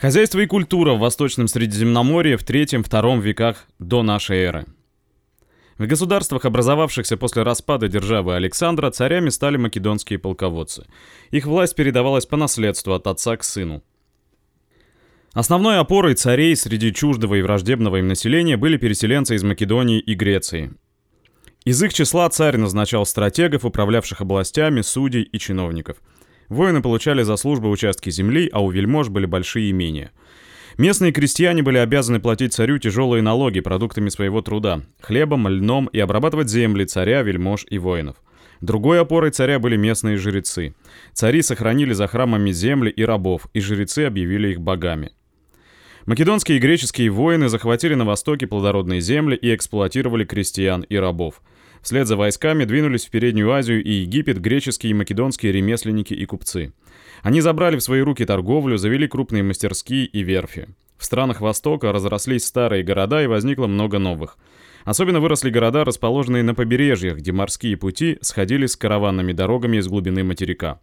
Хозяйство и культура в Восточном Средиземноморье в III-II веках до нашей эры. В государствах, образовавшихся после распада державы Александра, царями стали македонские полководцы. Их власть передавалась по наследству от отца к сыну. Основной опорой царей среди чуждого и враждебного им населения были переселенцы из Македонии и Греции. Из их числа царь назначал стратегов, управлявших областями, судей и чиновников – Воины получали за службу участки земли, а у вельмож были большие имения. Местные крестьяне были обязаны платить царю тяжелые налоги продуктами своего труда, хлебом, льном и обрабатывать земли царя, вельмож и воинов. Другой опорой царя были местные жрецы. Цари сохранили за храмами земли и рабов, и жрецы объявили их богами. Македонские и греческие воины захватили на востоке плодородные земли и эксплуатировали крестьян и рабов. Вслед за войсками двинулись в Переднюю Азию и Египет греческие и македонские ремесленники и купцы. Они забрали в свои руки торговлю, завели крупные мастерские и верфи. В странах Востока разрослись старые города и возникло много новых. Особенно выросли города, расположенные на побережьях, где морские пути сходили с караванными дорогами из глубины материка.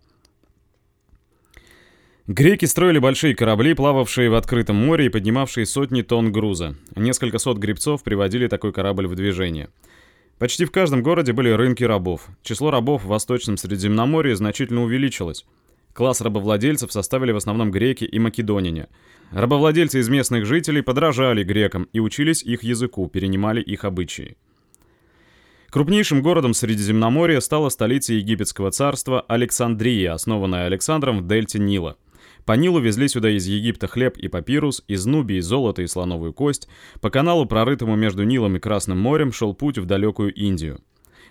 Греки строили большие корабли, плававшие в открытом море и поднимавшие сотни тонн груза. Несколько сот гребцов приводили такой корабль в движение. Почти в каждом городе были рынки рабов. Число рабов в Восточном Средиземноморье значительно увеличилось. Класс рабовладельцев составили в основном греки и македонине. Рабовладельцы из местных жителей подражали грекам и учились их языку, перенимали их обычаи. Крупнейшим городом Средиземноморья стала столица египетского царства Александрия, основанная Александром в дельте Нила. По Нилу везли сюда из Египта хлеб и папирус, из Нубии золото и слоновую кость. По каналу, прорытому между Нилом и Красным морем, шел путь в далекую Индию.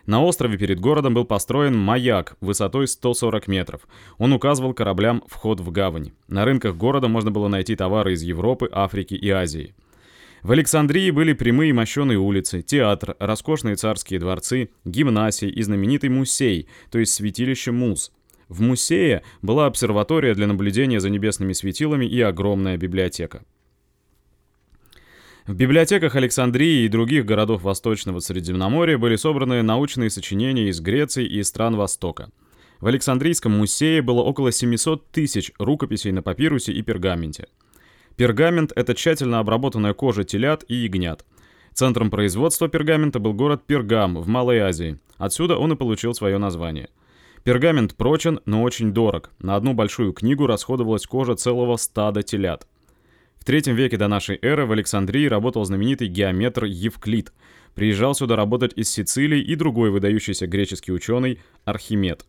На острове перед городом был построен маяк высотой 140 метров. Он указывал кораблям вход в гавань. На рынках города можно было найти товары из Европы, Африки и Азии. В Александрии были прямые мощеные улицы, театр, роскошные царские дворцы, гимнасии и знаменитый мусей, то есть святилище Мус – в Мусее была обсерватория для наблюдения за небесными светилами и огромная библиотека. В библиотеках Александрии и других городов Восточного Средиземноморья были собраны научные сочинения из Греции и стран Востока. В Александрийском музее было около 700 тысяч рукописей на папирусе и пергаменте. Пергамент — это тщательно обработанная кожа телят и ягнят. Центром производства пергамента был город Пергам в Малой Азии. Отсюда он и получил свое название — Пергамент прочен, но очень дорог. На одну большую книгу расходовалась кожа целого стада телят. В третьем веке до нашей эры в Александрии работал знаменитый геометр Евклид. Приезжал сюда работать из Сицилии и другой выдающийся греческий ученый Архимед.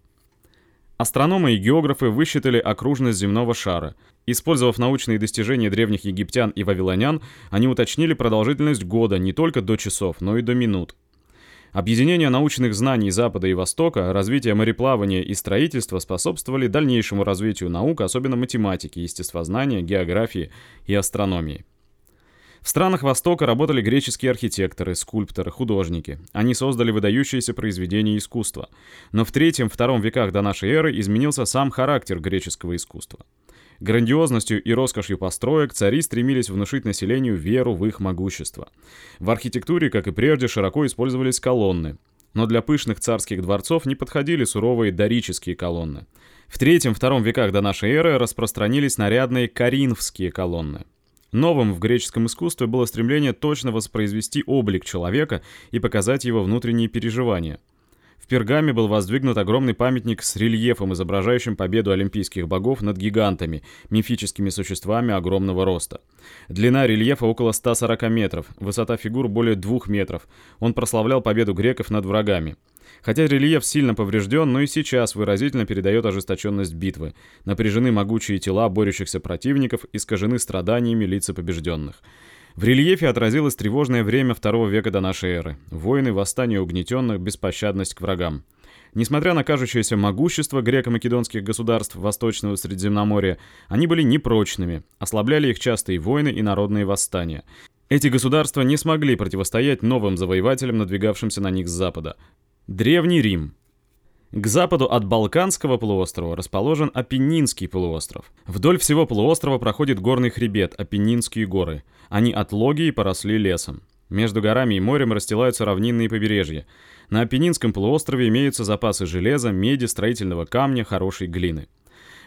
Астрономы и географы высчитали окружность земного шара. Использовав научные достижения древних египтян и вавилонян, они уточнили продолжительность года не только до часов, но и до минут. Объединение научных знаний Запада и Востока, развитие мореплавания и строительства способствовали дальнейшему развитию наук, особенно математики, естествознания, географии и астрономии. В странах Востока работали греческие архитекторы, скульпторы, художники. Они создали выдающиеся произведения искусства. Но в третьем-втором веках до нашей эры изменился сам характер греческого искусства. Грандиозностью и роскошью построек цари стремились внушить населению веру в их могущество. В архитектуре, как и прежде, широко использовались колонны. Но для пышных царских дворцов не подходили суровые дорические колонны. В III-II веках до нашей эры распространились нарядные коринфские колонны. Новым в греческом искусстве было стремление точно воспроизвести облик человека и показать его внутренние переживания – в Пергаме был воздвигнут огромный памятник с рельефом, изображающим победу олимпийских богов над гигантами, мифическими существами огромного роста. Длина рельефа около 140 метров, высота фигур более 2 метров. Он прославлял победу греков над врагами. Хотя рельеф сильно поврежден, но и сейчас выразительно передает ожесточенность битвы. Напряжены могучие тела борющихся противников, искажены страданиями лица побежденных. В рельефе отразилось тревожное время второго века до нашей эры. Войны, восстания угнетенных, беспощадность к врагам. Несмотря на кажущееся могущество греко-македонских государств Восточного Средиземноморья, они были непрочными, ослабляли их частые войны и народные восстания. Эти государства не смогли противостоять новым завоевателям, надвигавшимся на них с запада. Древний Рим, к западу от Балканского полуострова расположен Апеннинский полуостров. Вдоль всего полуострова проходит горный хребет Апеннинские горы. Они от Логии поросли лесом. Между горами и морем расстилаются равнинные побережья. На Апеннинском полуострове имеются запасы железа, меди, строительного камня, хорошей глины.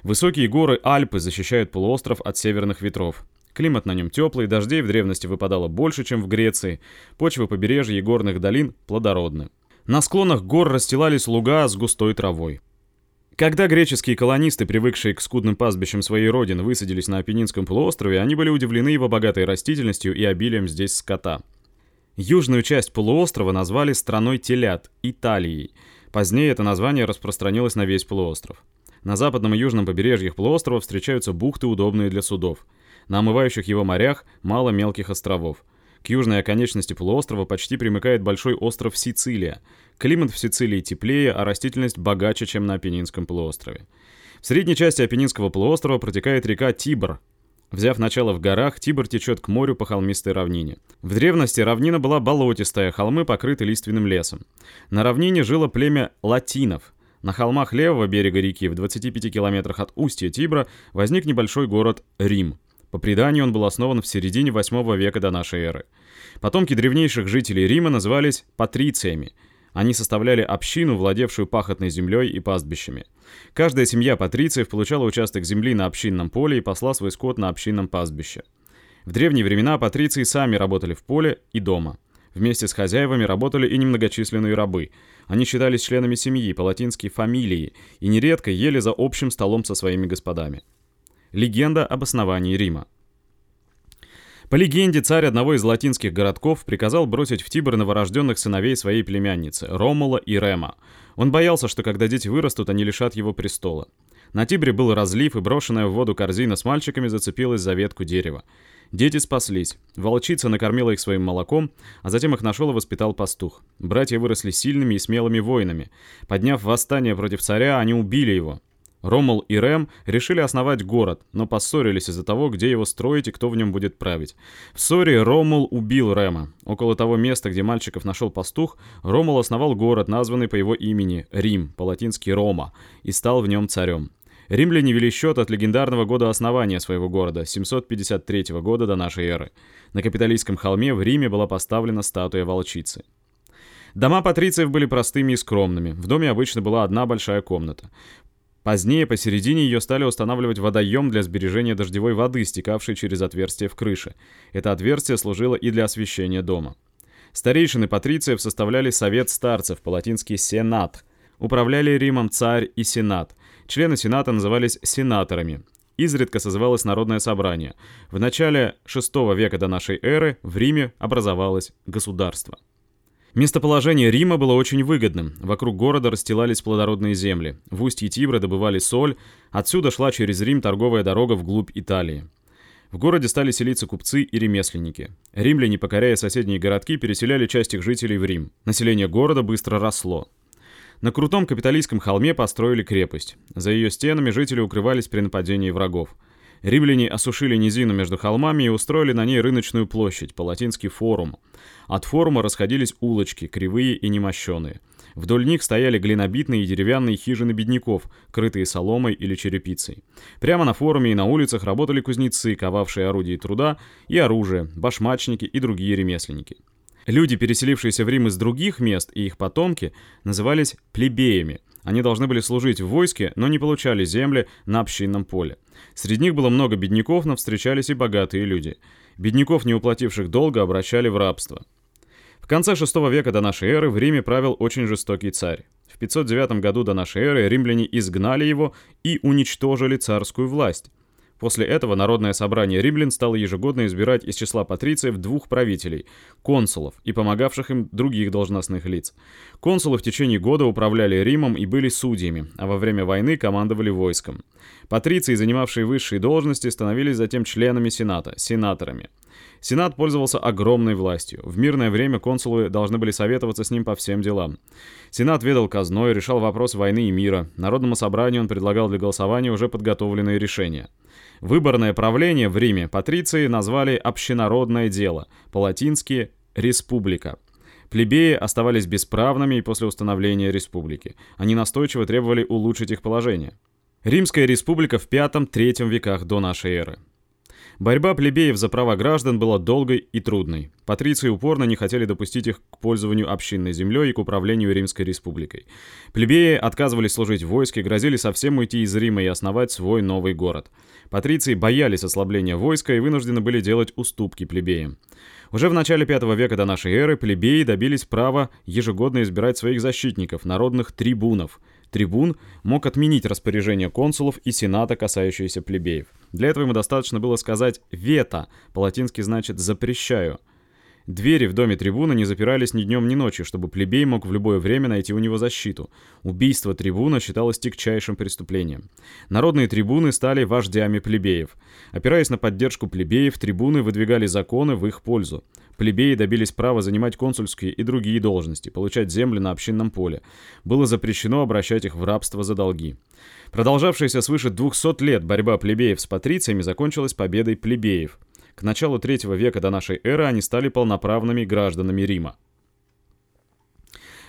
Высокие горы Альпы защищают полуостров от северных ветров. Климат на нем теплый, дождей в древности выпадало больше, чем в Греции, почвы побережья и горных долин плодородны. На склонах гор расстилались луга с густой травой. Когда греческие колонисты, привыкшие к скудным пастбищам своей родины, высадились на Апеннинском полуострове, они были удивлены его богатой растительностью и обилием здесь скота. Южную часть полуострова назвали страной телят – Италией. Позднее это название распространилось на весь полуостров. На западном и южном побережьях полуострова встречаются бухты, удобные для судов. На омывающих его морях мало мелких островов. К южной оконечности полуострова почти примыкает большой остров Сицилия. Климат в Сицилии теплее, а растительность богаче, чем на Апеннинском полуострове. В средней части Апеннинского полуострова протекает река Тибр. Взяв начало в горах, Тибр течет к морю по холмистой равнине. В древности равнина была болотистая, холмы покрыты лиственным лесом. На равнине жило племя латинов. На холмах левого берега реки, в 25 километрах от устья Тибра, возник небольшой город Рим. По преданию, он был основан в середине 8 века до нашей эры. Потомки древнейших жителей Рима назывались патрициями. Они составляли общину, владевшую пахотной землей и пастбищами. Каждая семья патрициев получала участок земли на общинном поле и посла свой скот на общинном пастбище. В древние времена патриции сами работали в поле и дома. Вместе с хозяевами работали и немногочисленные рабы. Они считались членами семьи, по-латински «фамилии», и нередко ели за общим столом со своими господами. Легенда об основании Рима. По легенде, царь одного из латинских городков приказал бросить в Тибр новорожденных сыновей своей племянницы, Ромула и Рема. Он боялся, что когда дети вырастут, они лишат его престола. На Тибре был разлив, и брошенная в воду корзина с мальчиками зацепилась за ветку дерева. Дети спаслись. Волчица накормила их своим молоком, а затем их нашел и воспитал пастух. Братья выросли сильными и смелыми воинами. Подняв восстание против царя, они убили его. Ромул и Рэм решили основать город, но поссорились из-за того, где его строить и кто в нем будет править. В ссоре Ромул убил Рэма. Около того места, где мальчиков нашел пастух, Ромул основал город, названный по его имени Рим, по-латински Рома, и стал в нем царем. Римляне вели счет от легендарного года основания своего города, 753 года до нашей эры. На Капитолийском холме в Риме была поставлена статуя волчицы. Дома патрициев были простыми и скромными. В доме обычно была одна большая комната. Позднее посередине ее стали устанавливать водоем для сбережения дождевой воды, стекавшей через отверстие в крыше. Это отверстие служило и для освещения дома. Старейшины патрициев составляли совет старцев, по-латински «сенат». Управляли Римом царь и сенат. Члены сената назывались сенаторами. Изредка созывалось народное собрание. В начале VI века до нашей эры в Риме образовалось государство. Местоположение Рима было очень выгодным. Вокруг города расстилались плодородные земли. В устье Тибра добывали соль. Отсюда шла через Рим торговая дорога вглубь Италии. В городе стали селиться купцы и ремесленники. Римляне, покоряя соседние городки, переселяли часть их жителей в Рим. Население города быстро росло. На крутом капиталистском холме построили крепость. За ее стенами жители укрывались при нападении врагов. Римляне осушили низину между холмами и устроили на ней рыночную площадь, по-латински форум. От форума расходились улочки, кривые и немощеные. Вдоль них стояли глинобитные и деревянные хижины бедняков, крытые соломой или черепицей. Прямо на форуме и на улицах работали кузнецы, ковавшие орудия труда и оружие, башмачники и другие ремесленники. Люди, переселившиеся в Рим из других мест и их потомки, назывались плебеями. Они должны были служить в войске, но не получали земли на общинном поле. Среди них было много бедняков, но встречались и богатые люди. Бедняков, не уплативших долга, обращали в рабство. В конце VI века до нашей эры в Риме правил очень жестокий царь. В 509 году до нашей эры римляне изгнали его и уничтожили царскую власть. После этого Народное собрание римлян стало ежегодно избирать из числа патрициев двух правителей – консулов и помогавших им других должностных лиц. Консулы в течение года управляли Римом и были судьями, а во время войны командовали войском. Патриции, занимавшие высшие должности, становились затем членами Сената – сенаторами. Сенат пользовался огромной властью. В мирное время консулы должны были советоваться с ним по всем делам. Сенат ведал казной, решал вопросы войны и мира. Народному собранию он предлагал для голосования уже подготовленные решения. Выборное правление в Риме патриции назвали «общенародное дело», по-латински «республика». Плебеи оставались бесправными и после установления республики. Они настойчиво требовали улучшить их положение. Римская республика в V-III веках до нашей эры. Борьба плебеев за права граждан была долгой и трудной. Патриции упорно не хотели допустить их к пользованию общинной землей и к управлению Римской республикой. Плебеи отказывались служить в войске, грозили совсем уйти из Рима и основать свой новый город. Патриции боялись ослабления войска и вынуждены были делать уступки плебеям. Уже в начале V века до нашей эры плебеи добились права ежегодно избирать своих защитников, народных трибунов. Трибун мог отменить распоряжение консулов и сената, касающиеся плебеев. Для этого ему достаточно было сказать «вето», по-латински значит «запрещаю». Двери в доме трибуна не запирались ни днем, ни ночью, чтобы плебей мог в любое время найти у него защиту. Убийство трибуна считалось тягчайшим преступлением. Народные трибуны стали вождями плебеев. Опираясь на поддержку плебеев, трибуны выдвигали законы в их пользу. Плебеи добились права занимать консульские и другие должности, получать земли на общинном поле. Было запрещено обращать их в рабство за долги. Продолжавшаяся свыше 200 лет борьба плебеев с патрициями закончилась победой плебеев. К началу третьего века до нашей эры они стали полноправными гражданами Рима.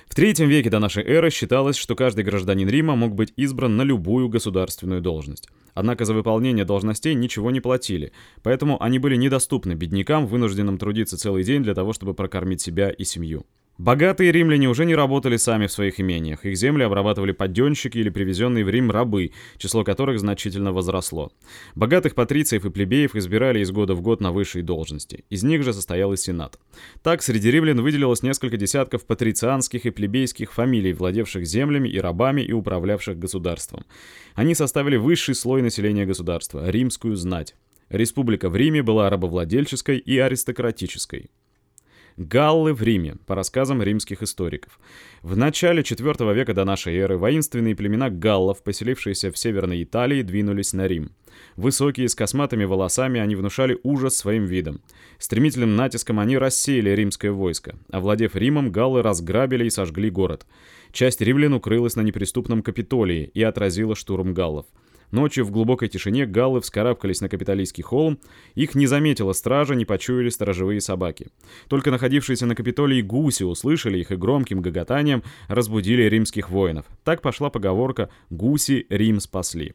В третьем веке до нашей эры считалось, что каждый гражданин Рима мог быть избран на любую государственную должность. Однако за выполнение должностей ничего не платили, поэтому они были недоступны беднякам, вынужденным трудиться целый день для того, чтобы прокормить себя и семью. Богатые римляне уже не работали сами в своих имениях. Их земли обрабатывали подденщики или привезенные в Рим рабы, число которых значительно возросло. Богатых патрициев и плебеев избирали из года в год на высшие должности. Из них же состоял и сенат. Так, среди римлян выделилось несколько десятков патрицианских и плебейских фамилий, владевших землями и рабами и управлявших государством. Они составили высший слой населения государства – римскую знать. Республика в Риме была рабовладельческой и аристократической. Галлы в Риме, по рассказам римских историков. В начале IV века до нашей эры воинственные племена галлов, поселившиеся в Северной Италии, двинулись на Рим. Высокие, с косматыми волосами, они внушали ужас своим видом. Стремительным натиском они рассеяли римское войско. Овладев Римом, галлы разграбили и сожгли город. Часть римлян укрылась на неприступном Капитолии и отразила штурм галлов. Ночью в глубокой тишине галлы вскарабкались на Капитолийский холм. Их не заметила стража, не почуяли сторожевые собаки. Только находившиеся на Капитолии гуси услышали их и громким гоготанием разбудили римских воинов. Так пошла поговорка «гуси Рим спасли».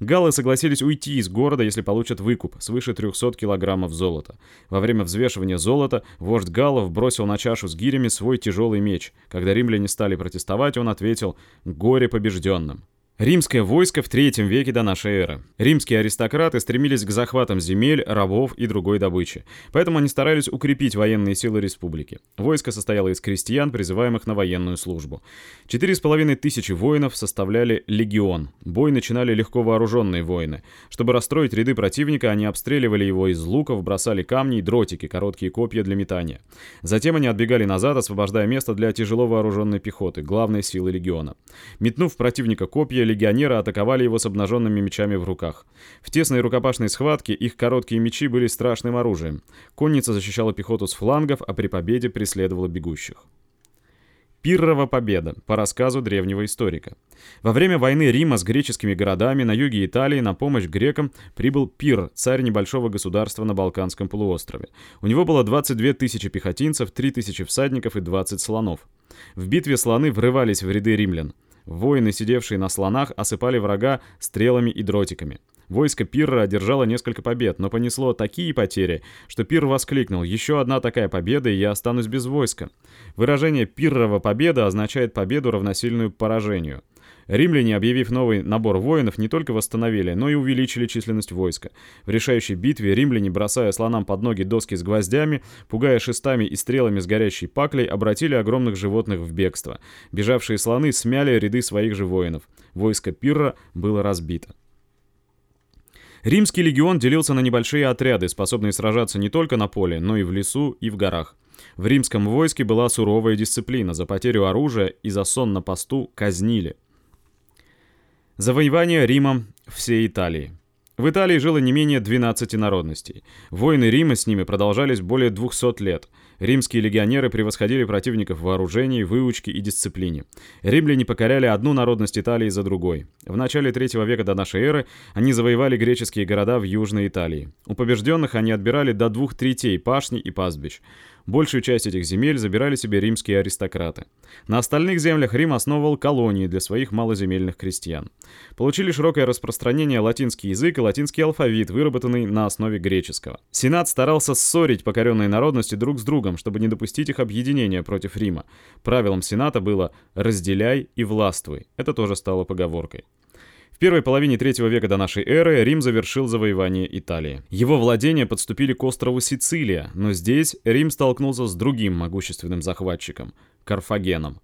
Галлы согласились уйти из города, если получат выкуп, свыше 300 килограммов золота. Во время взвешивания золота вождь галлов бросил на чашу с гирями свой тяжелый меч. Когда римляне стали протестовать, он ответил «горе побежденным». Римское войско в третьем веке до нашей эры. Римские аристократы стремились к захватам земель, рабов и другой добычи, поэтому они старались укрепить военные силы республики. Войско состояло из крестьян, призываемых на военную службу. Четыре с половиной тысячи воинов составляли легион. Бой начинали легко вооруженные воины. Чтобы расстроить ряды противника, они обстреливали его из луков, бросали камни и дротики, короткие копья для метания. Затем они отбегали назад, освобождая место для тяжело вооруженной пехоты, главной силы легиона. Метнув противника копья, легионеры атаковали его с обнаженными мечами в руках. В тесной рукопашной схватке их короткие мечи были страшным оружием. Конница защищала пехоту с флангов, а при победе преследовала бегущих. Пиррова победа, по рассказу древнего историка. Во время войны Рима с греческими городами на юге Италии на помощь грекам прибыл Пир, царь небольшого государства на Балканском полуострове. У него было 22 тысячи пехотинцев, 3 тысячи всадников и 20 слонов. В битве слоны врывались в ряды римлян. Воины, сидевшие на слонах, осыпали врага стрелами и дротиками. Войско Пирра одержало несколько побед, но понесло такие потери, что Пир воскликнул «Еще одна такая победа, и я останусь без войска». Выражение «Пиррова победа» означает победу, равносильную поражению. Римляне, объявив новый набор воинов, не только восстановили, но и увеличили численность войска. В решающей битве римляне, бросая слонам под ноги доски с гвоздями, пугая шестами и стрелами с горящей паклей, обратили огромных животных в бегство. Бежавшие слоны смяли ряды своих же воинов. Войско Пирра было разбито. Римский легион делился на небольшие отряды, способные сражаться не только на поле, но и в лесу и в горах. В римском войске была суровая дисциплина, за потерю оружия и за сон на посту казнили. Завоевание Римом всей Италии. В Италии жило не менее 12 народностей. Войны Рима с ними продолжались более 200 лет. Римские легионеры превосходили противников в вооружении, выучке и дисциплине. Римляне покоряли одну народность Италии за другой. В начале третьего века до нашей эры они завоевали греческие города в Южной Италии. У побежденных они отбирали до двух третей пашни и пастбищ. Большую часть этих земель забирали себе римские аристократы. На остальных землях Рим основывал колонии для своих малоземельных крестьян. Получили широкое распространение латинский язык и латинский алфавит, выработанный на основе греческого. Сенат старался ссорить покоренные народности друг с другом, чтобы не допустить их объединения против Рима. Правилом Сената было «разделяй и властвуй». Это тоже стало поговоркой. В первой половине третьего века до нашей эры Рим завершил завоевание Италии. Его владения подступили к острову Сицилия, но здесь Рим столкнулся с другим могущественным захватчиком – Карфагеном.